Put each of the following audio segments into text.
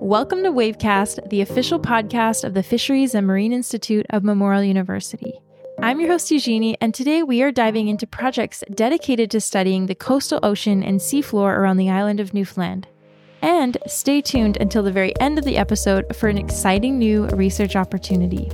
Welcome to Wavecast, the official podcast of the Fisheries and Marine Institute of Memorial University. I'm your host, Eugenie, and today we are diving into projects dedicated to studying the coastal ocean and seafloor around the island of Newfoundland. And stay tuned until the very end of the episode for an exciting new research opportunity.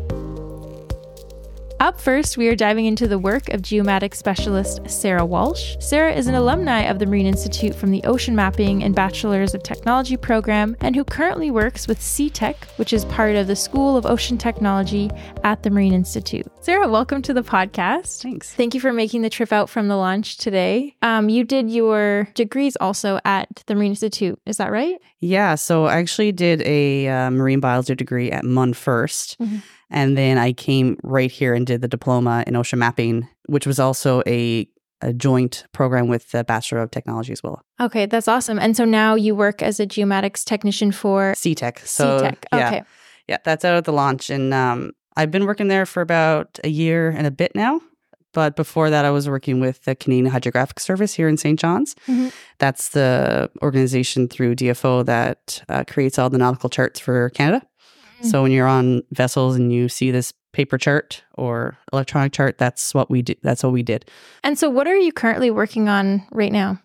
Up first, we are diving into the work of geomatics specialist Sarah Walsh. Sarah is an alumni of the Marine Institute from the Ocean Mapping and Bachelors of Technology program and who currently works with SeaTech, which is part of the School of Ocean Technology at the Marine Institute. Sarah, welcome to the podcast. Thanks. Thank you for making the trip out from the launch today. Um, you did your degrees also at the Marine Institute, is that right? Yeah, so I actually did a uh, marine biology degree at MUN 1st Mhm. And then I came right here and did the diploma in ocean mapping, which was also a, a joint program with the Bachelor of Technology as well. Okay, that's awesome. And so now you work as a geomatics technician for CTech. So, SeaTech. Yeah, Okay. yeah, that's out at the launch. And um, I've been working there for about a year and a bit now. But before that, I was working with the Canadian Hydrographic Service here in St. John's. Mhm. That's the organization through DFO that uh, creates all the nautical charts for Canada. Mhm. So when you're on vessels and you see this paper chart or electronic chart, that's what we did. That's what we did. And so, what are you currently working on right now?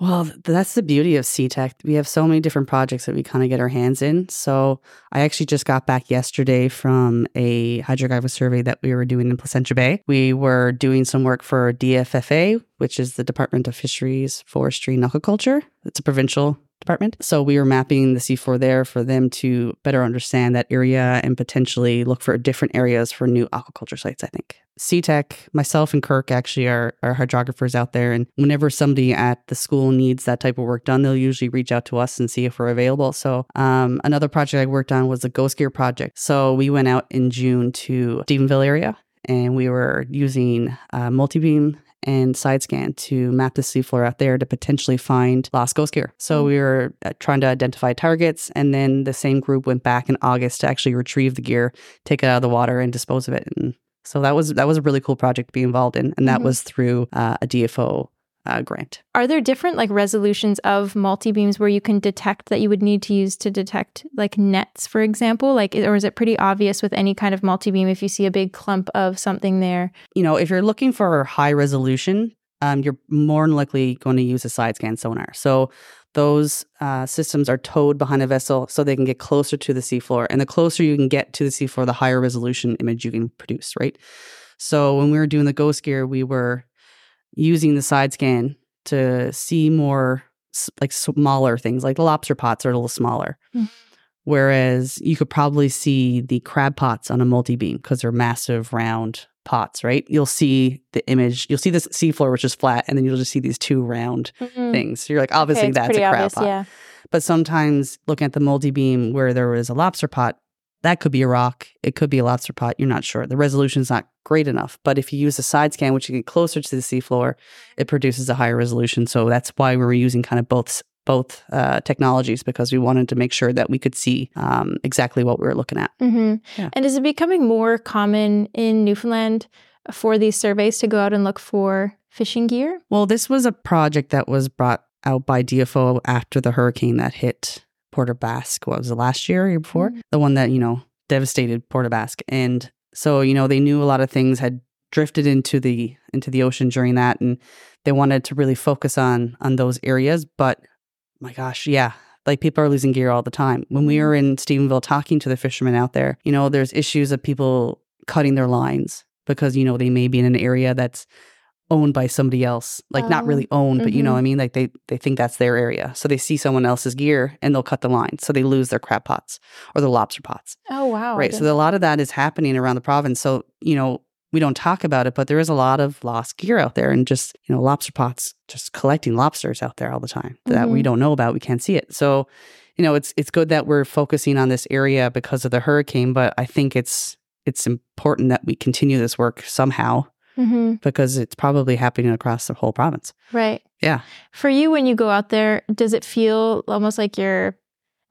Well, that's the beauty of CTech. We have so many different projects that we kind of get our hands in. So I actually just got back yesterday from a hydrographic survey that we were doing in Placentia Bay. We were doing some work for DFFA, which is the Department of Fisheries, Forestry, and Aquaculture. It's a provincial department. So we were mapping the seafloor there for them to better understand that area and potentially look for different areas for new aquaculture sites, I think. CTech, myself and Kirk actually are, are hydrographers out there. And whenever somebody at the school needs that type of work done, they'll usually reach out to us and see if we're available. So um, another project I worked on was the Ghost Gear project. So we went out in June to Stephenville area and we were using uh, multi-beam and side scan to map the seafloor out there to potentially find lost ghost gear. So we were uh, trying to identify targets, and then the same group went back in August to actually retrieve the gear, take it out of the water, and dispose of it. And so that was that was a really cool project to be involved in, and that Mhm. was through uh, a DFO uh, grant. Are there different like resolutions of multi beams where you can detect that you would need to use to detect like nets, for example? Like, or is it pretty obvious with any kind of multi beam if you see a big clump of something there? You know, if you're looking for high resolution, um, you're more than likely going to use a side scan sonar. So those uh, systems are towed behind a vessel so they can get closer to the seafloor. And the closer you can get to the seafloor, the higher resolution image you can produce, right? So when we were doing the ghost gear, we were using the side scan to see more like smaller things, like the lobster pots are a little smaller. Mhm. Whereas you could probably see the crab pots on a multi beam because they're massive round pots, right? You'll see the image, you'll see this seafloor, which is flat, and then you'll just see these two round things. So you're like, obviously, Mm. Okay, that's a crab obvious, pot. Yeah. But sometimes looking at the multi beam where there was a lobster pot, that could be a rock. It could be a lobster pot. You're not sure. The resolution's not great enough. But if you use a side scan, which you get closer to the seafloor, it produces a higher resolution. So that's why we were using kind of both both uh, technologies because we wanted to make sure that we could see um, exactly what we were looking at. hmm Yeah. And is it becoming more common in Newfoundland for these surveys to go out and look for fishing gear? Well, this was a project that was brought out by DFO after the hurricane that hit Port aux Basques. What was it last year, or year before? Mhm. The one that you know devastated Port aux Basques, and so you know they knew a lot of things had drifted into the into the ocean during that, and they wanted to really focus on on those areas. But my gosh, yeah. Like people are losing gear all the time. When we were in Stephenville talking to the fishermen out there, you know, there's issues of people cutting their lines because, you know, they may be in an area that's owned by somebody else. Like not Oh, really owned, but you know what I mean? Like they they think that's their area. So they see someone else's gear and they'll cut the line. So they lose their crab pots or the lobster pots. Oh, wow. Right. So a lot of that is happening around the province. So, you know, we don't talk about it, but there is a lot of lost gear out there and just, you know, lobster pots, just collecting lobsters out there all the time that we Mhm. don't know about. We can't see it. So, you know, it's it's good that we're focusing on this area because of the hurricane, but I think it's it's important that we continue this work somehow Mhm. because it's probably happening across the whole province. Right. Yeah. For you, when you go out there, does it feel almost like you're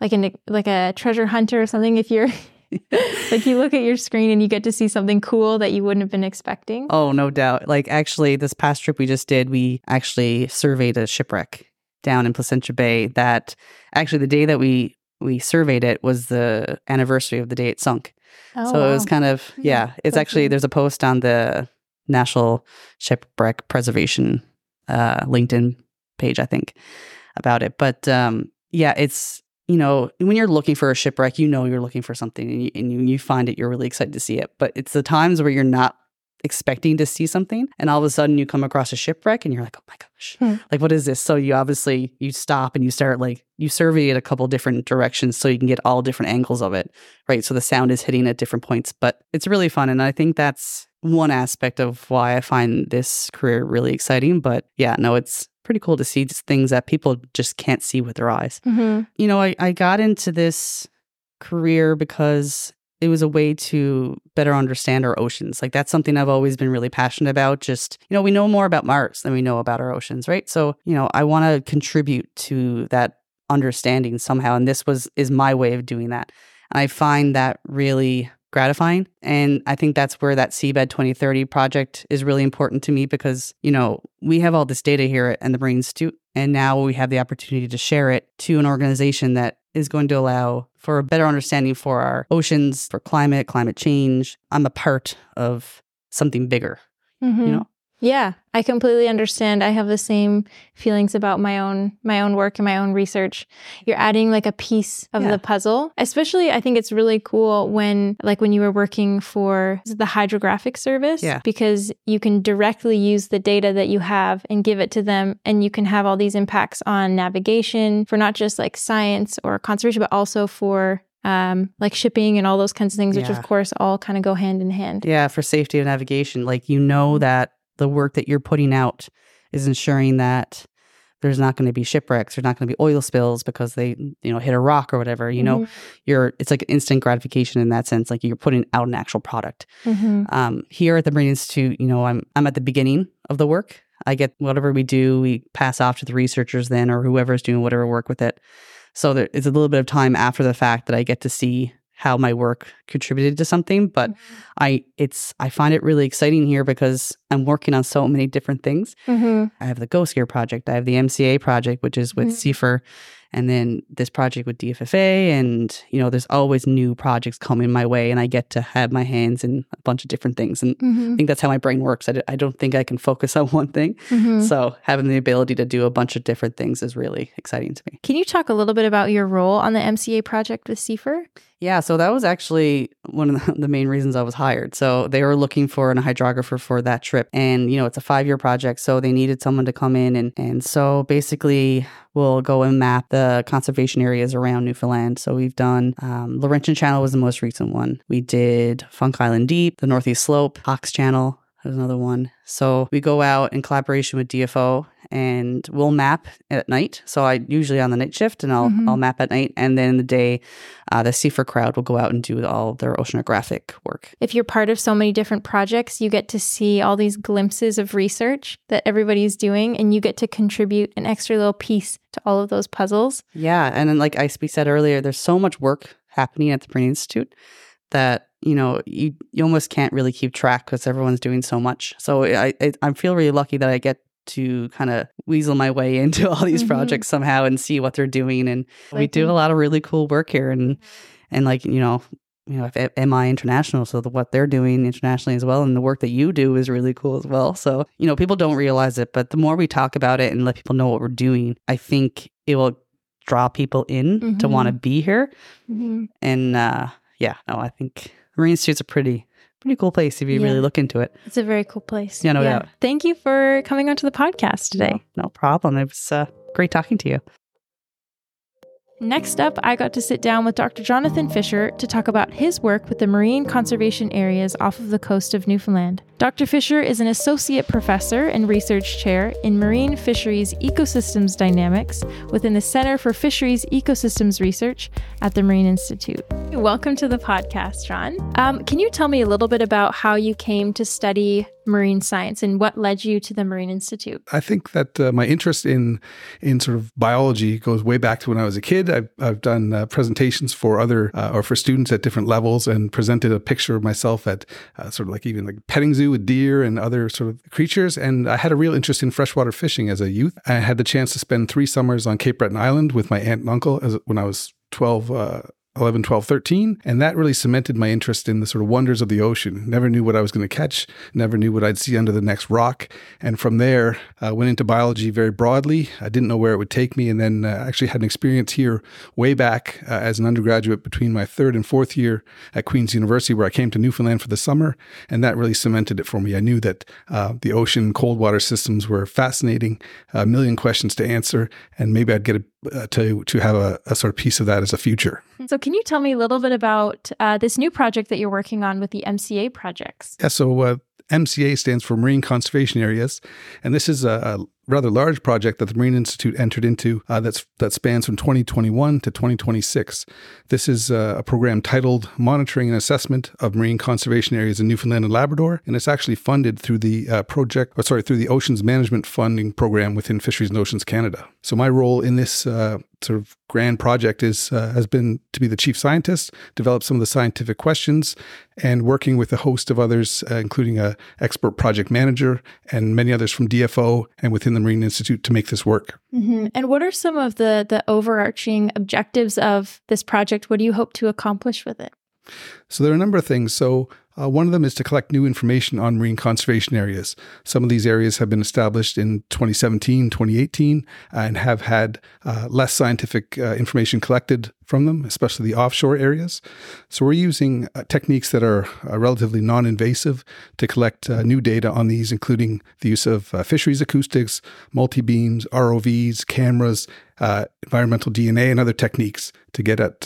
like an like a treasure hunter or something? If you're like you look at your screen and you get to see something cool that you wouldn't have been expecting. Oh, no doubt. Like actually, this past trip we just did, we actually surveyed a shipwreck down in Placentia Bay. That actually, the day that we we surveyed it was the anniversary of the day it sunk. Oh, so it was kind of yeah. It's actually there's a post on the National Shipwreck Preservation uh, LinkedIn page, I think, about it. But um, yeah, it's you know when you're looking for a shipwreck, you know you're looking for something, and you, and you, find it, you're really excited to see it. But it's the times where you're not expecting to see something and all of a sudden you come across a shipwreck and you're like oh my gosh Hmm. like what is this so you obviously you stop and you start like you survey it a couple different directions so you can get all different angles of it right so the sound is hitting at different points but it's really fun and i think that's one aspect of why i find this career really exciting but yeah no it's pretty cool to see things that people just can't see with their eyes Mhm. you know, I, I got into this career because it was a way to better understand our oceans. Like that's something I've always been really passionate about. Just, you know, we know more about Mars than we know about our oceans, right? So, you know, I want to contribute to that understanding somehow. And this was is my way of doing that. And I find that really gratifying. And I think that's where that Seabed 2030 project is really important to me because, you know, we have all this data here at the Marine Institute, and now we have the opportunity to share it to an organization that is going to allow for a better understanding for our oceans, for climate, climate change. I'm a part of something bigger, Mhm. you know? Yeah, I completely understand. I have the same feelings about my own my own work and my own research. You're adding like a piece of Yeah. the puzzle. Especially I think it's really cool when like when you were working for the hydrographic service Yeah. because you can directly use the data that you have and give it to them and you can have all these impacts on navigation for not just like science or conservation but also for um, like shipping and all those kinds of things, which Yeah. of course all kind of go hand in hand. Yeah, for safety of navigation. Like you know that the work that you're putting out is ensuring that there's not going to be shipwrecks, there's not going to be oil spills because they, you know, hit a rock or whatever. You know, Mhm. you're it's like instant gratification in that sense. Like you're putting out an actual product. Mhm. Um, here at the Marine Institute, you know, I'm I'm at the beginning of the work. I get whatever we do, we pass off to the researchers then, or whoever's doing whatever work with it. So there, it's a little bit of time after the fact that I get to see how my work contributed to something. But I, it's I find it really exciting here because I'm working on so many different things. Mhm. I have the Ghost Gear project. I have the MCA project, which is with Mhm. CFER, and then this project with DFFA. And, you know, there's always new projects coming my way, and I get to have my hands in a bunch of different things. And I Mhm. think that's how my brain works. I, d- I don't think I can focus on one thing. Mhm. So having the ability to do a bunch of different things is really exciting to me. Can you talk a little bit about your role on the MCA project with CFER? Yeah, so that was actually one of the, main reasons I was hired. So they were looking for an hydrographer for that trip. And, you know, it's a five year project. So they needed someone to come in. And, and so basically, we'll go and map the conservation areas around Newfoundland. So we've done um, Laurentian Channel was the most recent one. We did Funk Island Deep, the Northeast Slope, Hawke's Channel. There's another one. So we go out in collaboration with DFO and we'll map at night. So I usually on the night shift and I'll Mhm. I'll map at night, and then in the day, uh, the CFER crowd will go out and do all their oceanographic work. If you're part of so many different projects, you get to see all these glimpses of research that everybody's doing, and you get to contribute an extra little piece to all of those puzzles. Yeah, and then like I said earlier, there's so much work happening at the Marine Institute that you know you you almost can't really keep track because everyone's doing so much. So I I, I feel really lucky that I get to kind of weasel my way into all these Mhm. projects somehow and see what they're doing and we do a lot of really cool work here and and like you know you know if MI International so the, what they're doing internationally as well and the work that you do is really cool as well. So you know people don't realize it but the more we talk about it and let people know what we're doing I think it will draw people in to want to be here. And uh yeah no I think Marine Institute's a pretty pretty cool place if you Yeah. really look into it It's a very cool place. Yeah, no doubt. Thank you for coming onto the podcast today. no, no problem it was uh, great talking to you Next up, I got to sit down with Dr. Jonathan Fisher to talk about his work with the marine conservation areas off of the coast of Newfoundland. Dr. Fisher is an associate professor and research chair in marine fisheries ecosystems dynamics within the Center for Fisheries Ecosystems Research at the Marine Institute. Welcome to the podcast, John. Um, can you tell me a little bit about how you came to study marine science and what led you to the Marine Institute? I think that uh, my interest in in sort of biology goes way back to when I was a kid. I've, I've done uh, presentations for other uh, or for students at different levels and presented a picture of myself at uh, sort of like even like petting zoo with deer and other sort of creatures. And I had a real interest in freshwater fishing as a youth. I had the chance to spend three summers on Cape Breton Island with my aunt and uncle as when I was 12, uh, 11, 12, 13. And that really cemented my interest in the sort of wonders of the ocean. Never knew what I was going to catch, never knew what I'd see under the next rock. And from there, I uh, went into biology very broadly. I didn't know where it would take me. And then uh, actually had an experience here way back uh, as an undergraduate between my third and fourth year at Queen's University, where I came to Newfoundland for the summer. And that really cemented it for me. I knew that uh, the ocean cold water systems were fascinating, a million questions to answer, and maybe I'd get a uh, to to have a, a, sort of piece of that as a future. So, can you tell me a little bit about uh, this new project that you're working on with the MCA projects? Yeah, so uh, MCA stands for Marine Conservation Areas, and this is a, a rather large project that the Marine Institute entered into uh, that's that spans from 2021 to 2026. This is uh, a program titled Monitoring and Assessment of Marine Conservation Areas in Newfoundland and Labrador, and it's actually funded through the uh, project, or sorry, through the Oceans Management Funding Program within Fisheries and Oceans Canada. So my role in this uh, sort of grand project is uh, has been to be the chief scientist, develop some of the scientific questions, and working with a host of others, uh, including a expert project manager and many others from DFO and within the Marine Institute to make this work. Mm-hmm. And what are some of the the overarching objectives of this project? What do you hope to accomplish with it? So there are a number of things. So uh, one of them is to collect new information on marine conservation areas. Some of these areas have been established in 2017, 2018, uh, and have had uh, less scientific uh, information collected from them, especially the offshore areas. So we're using uh, techniques that are uh, relatively non invasive to collect new data on these, including the use of fisheries acoustics, multi beams, ROVs, cameras, environmental DNA, and other techniques to get at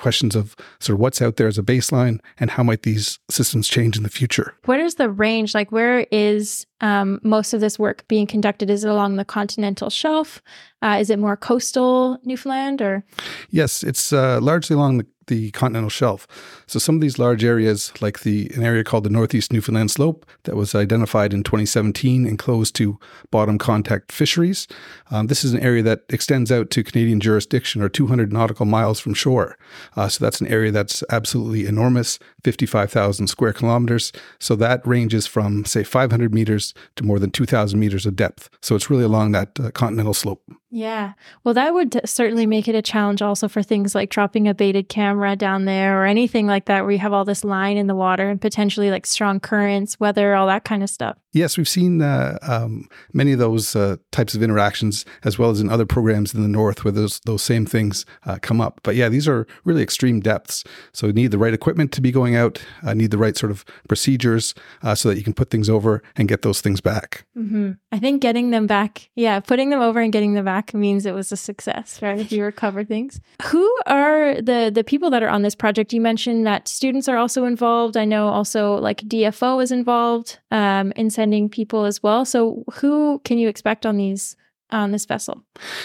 questions of sort of what's out there as a baseline and how might these systems change in the future. What is the range? Like, where is um, most of this work being conducted? Is it along the continental shelf? Uh, is it more coastal Newfoundland or? Yes, it's uh, largely along the the continental shelf. So some of these large areas, like the an area called the Northeast Newfoundland Slope, that was identified in 2017 and closed to bottom contact fisheries. Um, this is an area that extends out to Canadian jurisdiction, or 200 nautical miles from shore. Uh, so that's an area that's absolutely enormous, 55,000 square kilometers. So that ranges from say 500 meters to more than 2,000 meters of depth. So it's really along that uh, continental slope. Yeah. Well, that would certainly make it a challenge also for things like dropping a baited camera down there or anything like that, where you have all this line in the water and potentially like strong currents, weather, all that kind of stuff. Yes, we've seen uh, um, many of those uh, types of interactions as well as in other programs in the north where those those same things uh, come up. But yeah, these are really extreme depths, so you need the right equipment to be going out, uh, need the right sort of procedures uh, so that you can put things over and get those things back. Mm-hmm. I think getting them back, yeah, putting them over and getting them back means it was a success, right? If you recover things. Who are the the people that are on this project? You mentioned that students are also involved. I know also like DFO is involved um, in sending people as well. So who can you expect on these on this vessel?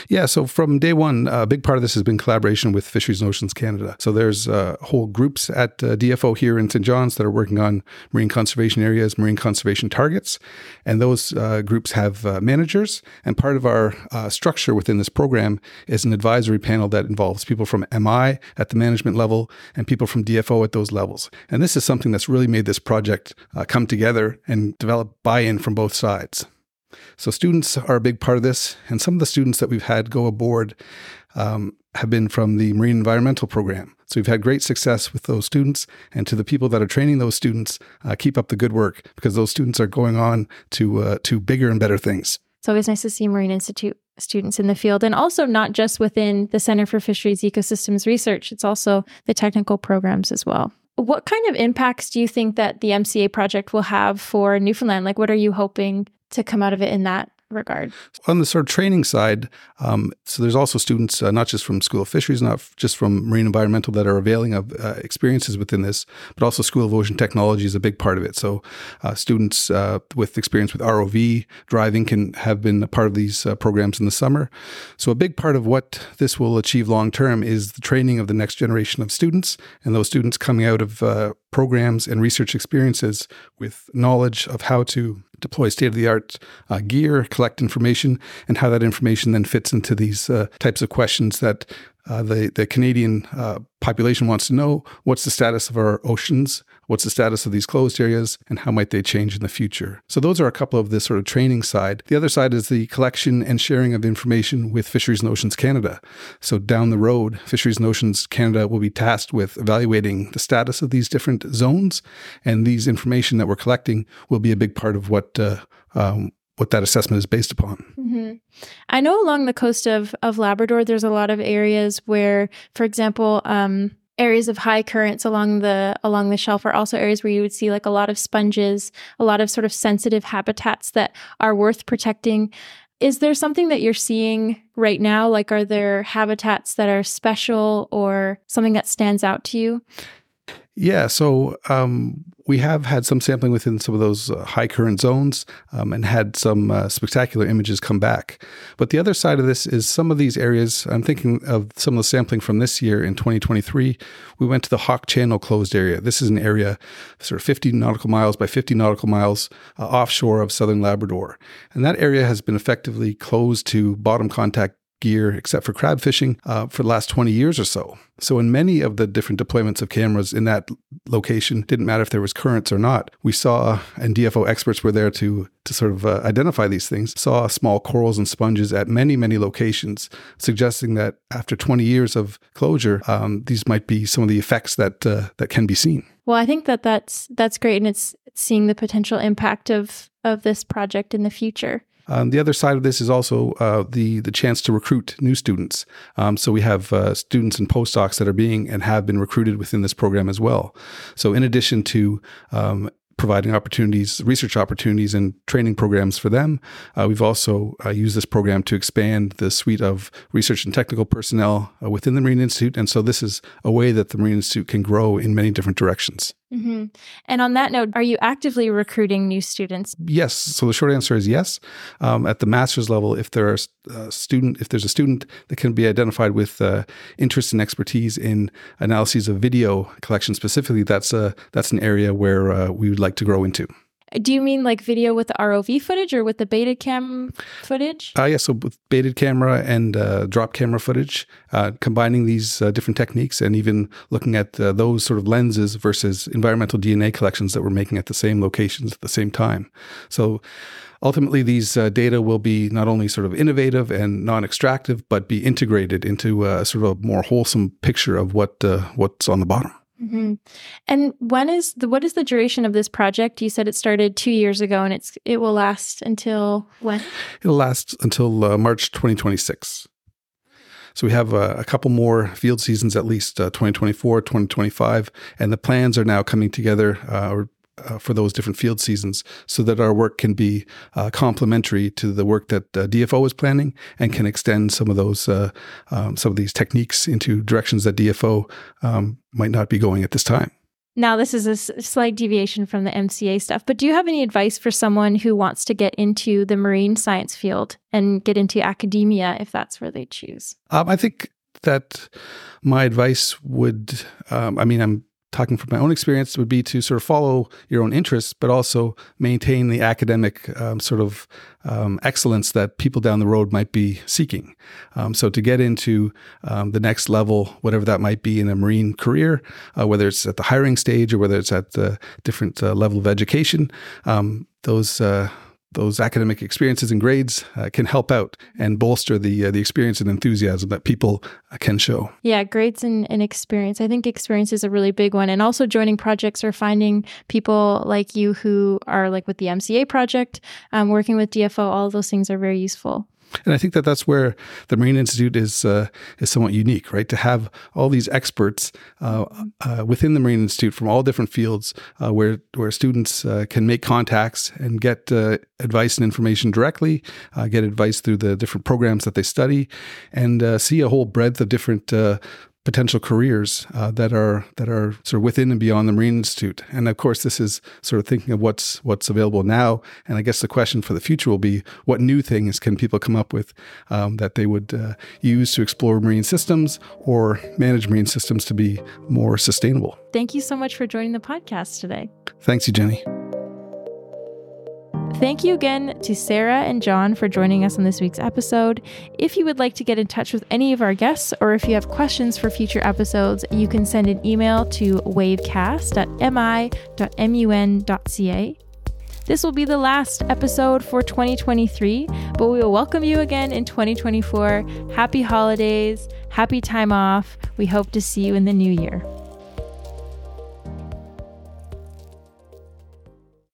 Yeah, so from day one, a big part of this has been collaboration with Fisheries and Oceans Canada. So there's uh, whole groups at uh, DFO here in St. John's that are working on marine conservation areas, marine conservation targets, and those uh, groups have uh, managers. And part of our uh, structure within this program is an advisory panel that involves people from MI at the management level and people from DFO at those levels. And this is something that's really made this project uh, come together and develop buy-in from both sides. So students are a big part of this, and some of the students that we've had go aboard um, have been from the Marine Environmental Program. So we've had great success with those students, and to the people that are training those students, uh, keep up the good work because those students are going on to uh, to bigger and better things. It's always nice to see Marine Institute students in the field, and also not just within the Center for Fisheries Ecosystems Research. It's also the technical programs as well. What kind of impacts do you think that the MCA project will have for Newfoundland? Like, what are you hoping to come out of it in that regard. On the sort of training side, um, so there's also students uh, not just from School of Fisheries, not f- just from Marine Environmental that are availing of uh, experiences within this, but also School of Ocean Technology is a big part of it. So uh, students uh, with experience with ROV driving can have been a part of these uh, programs in the summer. So a big part of what this will achieve long term is the training of the next generation of students, and those students coming out of uh, programs and research experiences with knowledge of how to deploy state of the art uh, gear, collect information, and how that information then fits into these uh, types of questions that uh, the the Canadian uh, population wants to know. What's the status of our oceans, what's the status of these closed areas, and how might they change in the future. So those are a couple of the sort of training side. The other side is the collection and sharing of information with Fisheries and Oceans Canada. So down the road, Fisheries and Oceans Canada will be tasked with evaluating the status of these different zones, and these information that we're collecting will be a big part of what uh, um, what that assessment is based upon. Mm-hmm. I know along the coast of of Labrador, there's a lot of areas where, for example, um, areas of high currents along the along the shelf are also areas where you would see like a lot of sponges, a lot of sort of sensitive habitats that are worth protecting. Is there something that you're seeing right now? Like, are there habitats that are special or something that stands out to you? Yeah, so um, we have had some sampling within some of those uh, high current zones um, and had some uh, spectacular images come back. But the other side of this is some of these areas, I'm thinking of some of the sampling from this year in 2023. We went to the Hawke Channel closed area. This is an area sort of 50 nautical miles by 50 nautical miles uh, offshore of southern Labrador. And that area has been effectively closed to bottom contact gear except for crab fishing uh, for the last 20 years or so. So in many of the different deployments of cameras in that location, didn't matter if there was currents or not. We saw, and DFO experts were there to to sort of uh, identify these things. Saw small corals and sponges at many many locations, suggesting that after 20 years of closure, um, these might be some of the effects that uh, that can be seen. Well, I think that that's that's great, and it's seeing the potential impact of of this project in the future. Um, the other side of this is also uh, the the chance to recruit new students. Um, so we have uh, students and postdocs that are being and have been recruited within this program as well. So in addition to um, providing opportunities, research opportunities, and training programs for them. Uh, we've also uh, used this program to expand the suite of research and technical personnel uh, within the Marine Institute. And so, this is a way that the Marine Institute can grow in many different directions. Mm-hmm. And on that note, are you actively recruiting new students? Yes. So the short answer is yes. Um, at the master's level, if there are uh, student, if there's a student that can be identified with uh, interest and expertise in analyses of video collection specifically, that's a that's an area where uh, we would like to grow into. Do you mean like video with the ROV footage or with the baited cam footage? Uh, yeah, so with baited camera and uh, drop camera footage, uh, combining these uh, different techniques and even looking at uh, those sort of lenses versus environmental DNA collections that we're making at the same locations at the same time. So ultimately, these uh, data will be not only sort of innovative and non-extractive, but be integrated into a sort of a more wholesome picture of what what's on the bottom. Mm-hmm. And when is the what is the duration of this project? You said it started two years ago, and it's it will last until when? It'll last until uh, March 2026. So we have uh, a couple more field seasons, at least uh, 2024, 2025, and the plans are now coming together, uh, or uh, for those different field seasons so that our work can be uh, complementary to the work that uh, DFO is planning and can extend some of those uh, um, some of these techniques into directions that DFO um, might not be going at this time. Now, this is a slight deviation from the MCA stuff, but do you have any advice for someone who wants to get into the marine science field and get into academia if that's where they choose? Um, I think that my advice would, um, I mean, I'm talking from my own experience would be to sort of follow your own interests, but also maintain the academic um, sort of um, excellence that people down the road might be seeking. Um, so to get into um, the next level, whatever that might be in a marine career, uh, whether it's at the hiring stage or whether it's at the different uh, level of education, um, those uh, those academic experiences and grades uh, can help out and bolster the uh, the experience and enthusiasm that people uh, can show. Yeah, grades and, and experience. I think experience is a really big one, and also joining projects or finding people like you who are like with the MCA project, um, working with DFO. All those things are very useful. And I think that that's where the Marine Institute is uh, is somewhat unique, right? To have all these experts uh, uh, within the Marine Institute from all different fields, uh, where where students uh, can make contacts and get uh, advice and information directly, get advice through the different programs that they study, and see a whole breadth of different potential careers uh, that are that are sort of within and beyond the Marine Institute. And of course, this is sort of thinking of what's what's available now. And I guess the question for the future will be, what new things can people come up with um, that they would uh, use to explore marine systems or manage marine systems to be more sustainable? Thank you so much for joining the podcast today. Thanks, Eugenie. Thank you again to Sarah and John for joining us on this week's episode. If you would like to get in touch with any of our guests or if you have questions for future episodes, you can send an email to wavecast at mi.mun.ca. This will be the last episode for 2023, but we will welcome you again in 2024. Happy holidays, happy time off. We hope to see you in the new year.